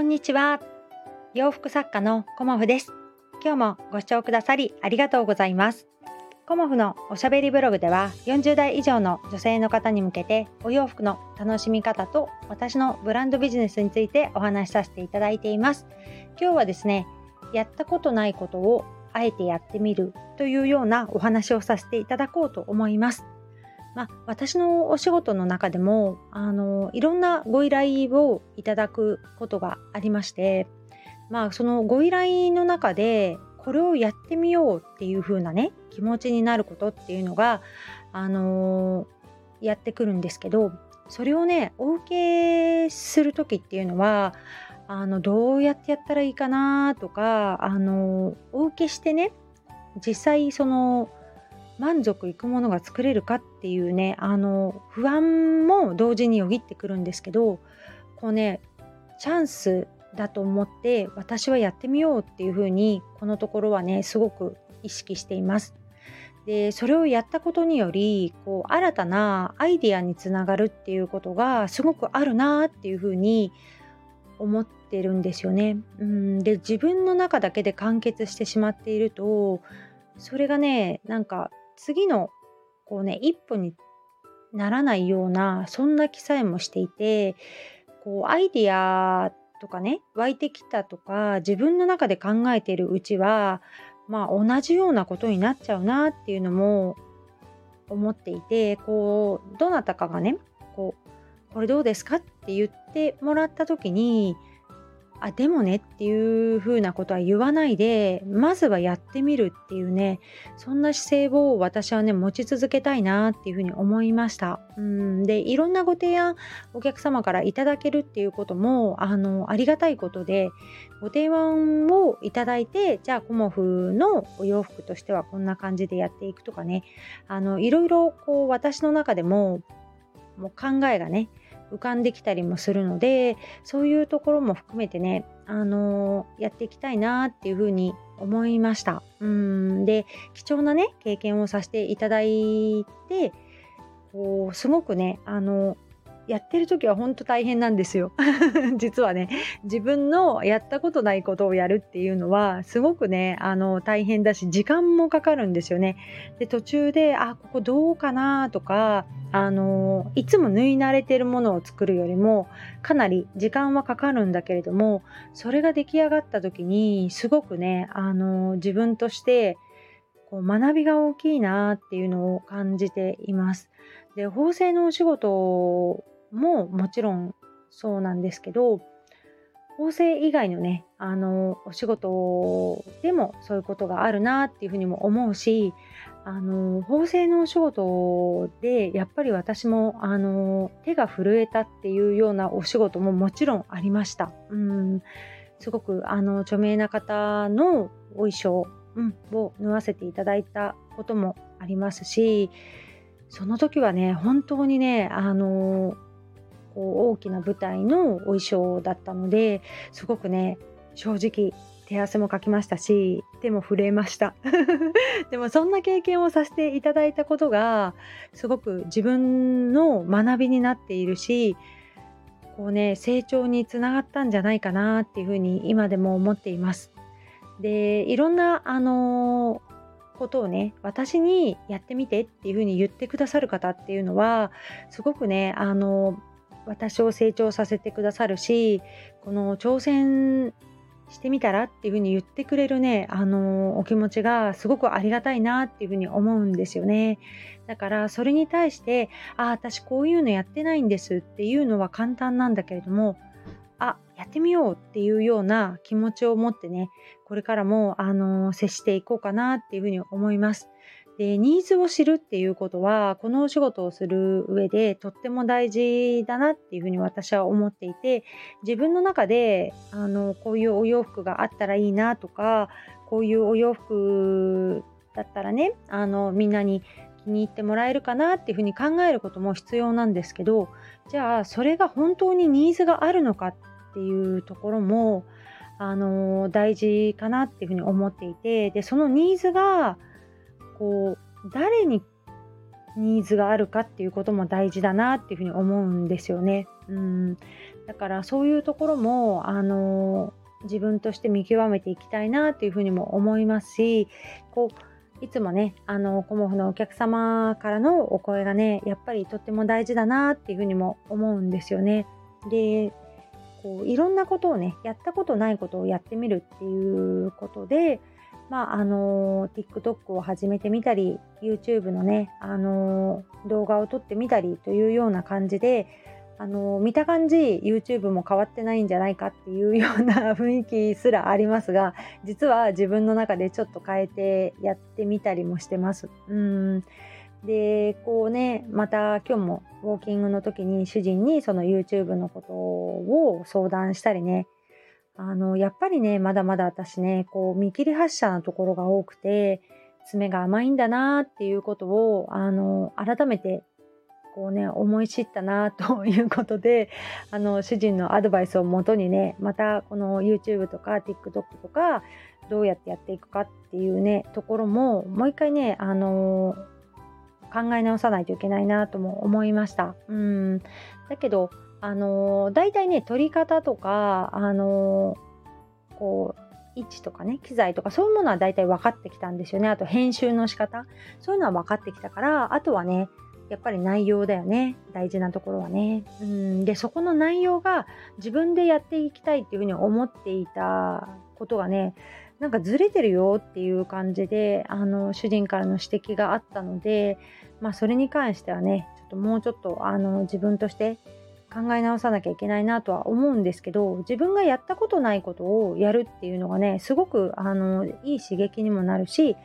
こんにちは。洋服作家のコモフです。今日もご視聴くださりありがとうございます。コモフのおしゃべりブログでは40代以上の女性の方に向けてお洋服の楽しみ方と私のブランドビジネスについてお話しさせていただいています。今日はですね、やったことないことをあえてやってみるというようなお話をさせていただこうと思います。まあ、私のお仕事の中でもあのいろんなご依頼をいただくことがありまして、まあ、そのご依頼の中でこれをやってみようっていう風なね気持ちになることっていうのが、あのー、やってくるんですけどそれをねお受けする時っていうのはあのどうやってやったらいいかなとか、あのー、お受けしてね実際その満足いくものが作れるかっていうねあの不安も同時によぎってくるんですけどこうねチャンスだと思って私はやってみようっていうふうにこのところはねすごく意識しています。でそれをやったことによりこう新たなアイデアにつながるっていうことがすごくあるなっていうふうに思ってるんですよね。うんで自分の中だけで完結してしまっているとそれがねなんか次のこうね一歩にならないようなそんな気さえもしていてこうアイディアとかね湧いてきたとか自分の中で考えているうちはまあ同じようなことになっちゃうなっていうのも思っていてこうどなたかがねこうこれどうですか？って言ってもらった時にあでもねっていうふうなことは言わないでまずはやってみるっていうねそんな姿勢を私はね持ち続けたいなっていうふうに思いました。うんでいろんなご提案お客様からいただけるっていうこともあのありがたいことでご提案をいただいてじゃあコモフのお洋服としてはこんな感じでやっていくとかねあのいろいろこう私の中でももう考えがね浮かんできたりもするのでそういうところも含めてねあのー、やっていきたいなっていうふうに思いました。うん。で貴重なね経験をさせていただいてこうすごくねあのやってる時は本当大変なんですよ 実はね自分のやったことないことをやるっていうのはすごくねあの大変だし時間もかかるんですよねで途中であここどうかなとかあのいつも縫い慣れてるものを作るよりもかなり時間はかかるんだけれどもそれが出来上がった時にすごくねあの自分としてこう学びが大きいなっていうのを感じています。で縫製のお仕事ももちろんそうなんですけど縫製以外のねあのお仕事でもそういうことがあるなっていうふうにも思うしあの縫製のお仕事でやっぱり私もあの手が震えたっていうようなお仕事ももちろんありました。うんすごくあの著名な方のお衣装、うん、を縫わせていただいたこともありますしその時はね本当にねあのこう大きな舞台のお衣装だったのですごくね正直手汗もかきましたし手も震えました。でもそんな経験をさせていただいたことがすごく自分の学びになっているしこうね成長につながったんじゃないかなっていうふうに今でも思っています。でいろんなあのことをね私にやってみてっていうふうに言ってくださる方っていうのはすごくねあの私を成長させてくださるしこの挑戦してみたらっていうふうに言ってくれるねあのお気持ちがすごくありがたいなっていうふうに思うんですよね。だからそれに対してああ私こういうのやってないんですっていうのは簡単なんだけれどもあやってみようっていうような気持ちを持ってねこれからもあの接していこうかなっていうふうに思います。でニーズを知るっていうことはこのお仕事をする上でとっても大事だなっていうふうに私は思っていて自分の中であのこういうお洋服があったらいいなとかこういうお洋服だったらねあのみんなに気に入ってもらえるかなっていうふうに考えることも必要なんですけどじゃあそれが本当にニーズがあるのかっていうところもあの大事かなっていうふうに思っていてでそのニーズがこう誰にニーズがあるかっていうことも大事だなっていうふうに思うんですよね。うんだからそういうところもあの自分として見極めていきたいなっていうふうにも思いますしこういつもねあのコモフのお客様からのお声がねやっぱりとっても大事だなっていうふうにも思うんですよね。でこういろんなことをねやったことないことをやってみるっていうことでまああの TikTok を始めてみたり YouTube のねあの動画を撮ってみたりというような感じであの見た感じ YouTube も変わってないんじゃないかっていうような雰囲気すらありますが実は自分の中でちょっと変えてやってみたりもしてます。うんでこうねまた今日もウォーキングの時に主人にその YouTube のことを相談したりねあのやっぱりねまだまだ私ねこう見切り発車なところが多くて爪が甘いんだなっていうことをあの改めてこうね思い知ったなということで あの主人のアドバイスをもとにねまたこの YouTube とか TikTok とかどうやってやっていくかっていうねところももう一回ねあの考え直さないといけないなとも思いました。うんだけどあの大体ね撮り方とかあのこう位置とかね機材とかそういうものは大体分かってきたんですよね。あと編集の仕方。そういうのは分かってきたからあとはねやっぱり内容だよね。大事なところはね。うん。でそこの内容が自分でやっていきたいっていうふうに思っていたことがねなんかずれてるよっていう感じであの主人からの指摘があったのでまあそれに関してはねちょっともうちょっとあの自分として考え直さなきゃいけないなとは思うんですけど自分がやったことないことをやるっていうのがねすごくあのいい刺激にもなるし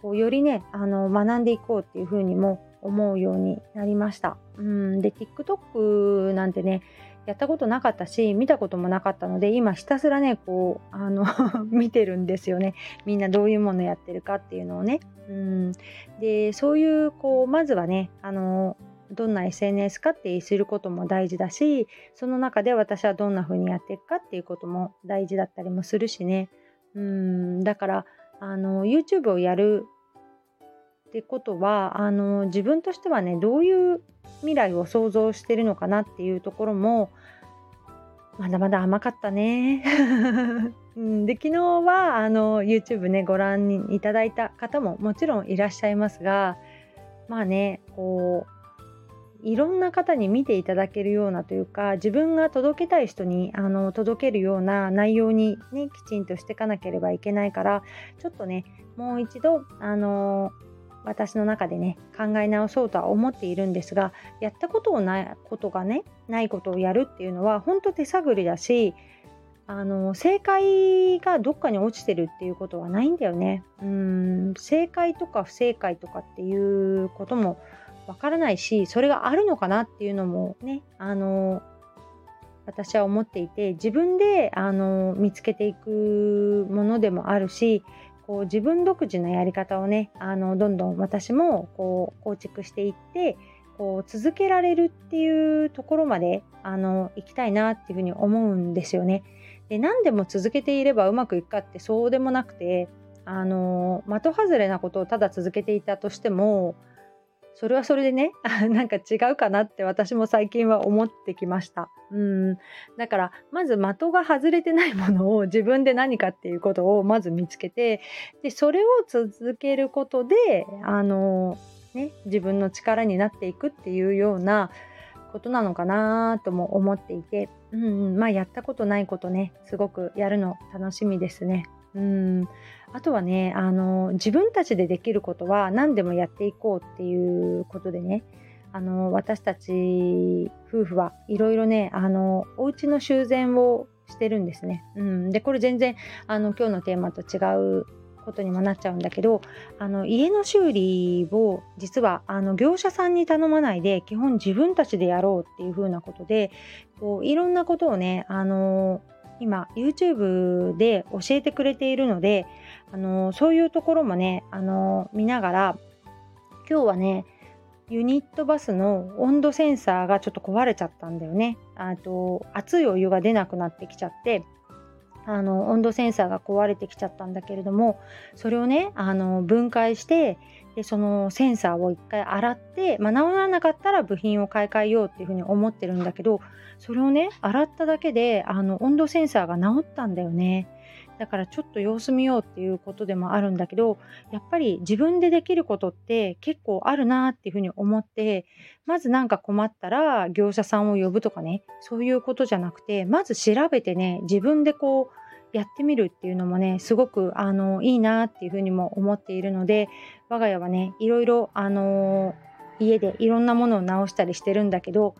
こうよりねあの学んでいこうっていうふうにも思うようになりました。うんで TikTok なんてねやったことなかったし見たこともなかったので今ひたすらねこうあの 見てるんですよねみんなどういうものやってるかっていうのをね。うんでそういうこうまずはねあのどんな SNS かってすることも大事だしその中で私はどんな風にやっていくかっていうことも大事だったりもするしねうんだからあの YouTube をやるってことはあの自分としてはねどういう未来を想像してるのかなっていうところもまだまだ甘かったね。で昨日はあの YouTube ねご覧いただいた方ももちろんいらっしゃいますがまあねこういろんな方に見ていただけるようなというか自分が届けたい人にあの届けるような内容にねきちんとしていかなければいけないからちょっとねもう一度あの私の中でね考え直そうとは思っているんですがやったことをないことがねないことをやるっていうのは本当手探りだしあの正解がどっかに落ちてるっていうことはないんだよね。うん正解とか不正解とかっていうこともわからないしそれがあるのかなっていうのもねあの私は思っていて自分であの見つけていくものでもあるしこう自分独自のやり方をねあのどんどん私もこう構築していってこう続けられるっていうところまであの行きたいなっていうふうに思うんですよね。で何でも続けていればうまくいくかってそうでもなくてあの的外れなことをただ続けていたとしてもそれはそれでね なんか違うかなって私も最近は思ってきました。うんだからまず的が外れてないものを 自分で何かっていうことをまず見つけてでそれを続けることであの、ね、自分の力になっていくっていうようなことなのかなとも思っていて、うん、まあやったことないことねすごくやるの楽しみですね。うん。あとはねあの自分たちでできることは何でもやっていこうっていうことでね。あの私たち夫婦はいろいろねあのお家の修繕をしてるんですね。うん、でこれ全然あの今日のテーマと違うことにもなっちゃうんだけどあの家の修理を実はあの業者さんに頼まないで基本自分たちでやろうっていう風なことでこういろんなことをねあの今 YouTube で教えてくれているのであのそういうところもねあの見ながら今日はねユニットバスの温度センサーがちょっと壊れちゃったんだよね。あと熱いお湯が出なくなってきちゃってあの温度センサーが壊れてきちゃったんだけれどもそれをねあの分解してでそのセンサーを一回洗って、まあ、治らなかったら部品を買い替えようっていうふうに思ってるんだけどそれをね洗っただけであの温度センサーが治ったんだよね。だからちょっと様子見ようっていうことでもあるんだけどやっぱり自分でできることって結構あるなっていうふうに思ってまず何か困ったら業者さんを呼ぶとかねそういうことじゃなくてまず調べてね自分でこうやってみるっていうのもねすごくあのいいなっていうふうにも思っているので我が家はねいろいろあの家でいろんなものを直したりしてるんだけど、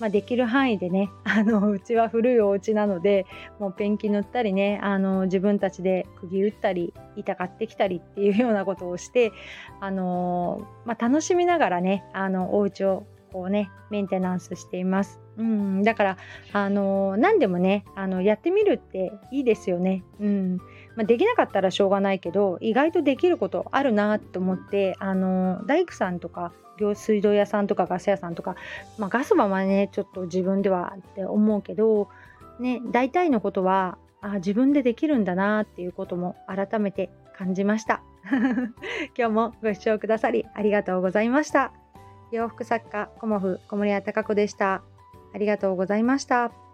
まあ、できる範囲でねあのうちは古いお家なのでもうペンキ塗ったりねあの自分たちで釘打ったり板買ってきたりっていうようなことをしてあの、まあ、楽しみながらねあのお家をこうねメンテナンスしています。うん、だからあの何でもねあのやってみるっていいですよね。うんまあ、できなかったらしょうがないけど意外とできることあるなと思ってあの大工さんとか業水道屋さんとかガス屋さんとか、まあ、ガス場はねちょっと自分ではって思うけど、ね、大体のことはあ自分でできるんだなっていうことも改めて感じました。今日もご視聴くださりありがとうございました。洋服作家コモフ小森屋隆子でした。ありがとうございました。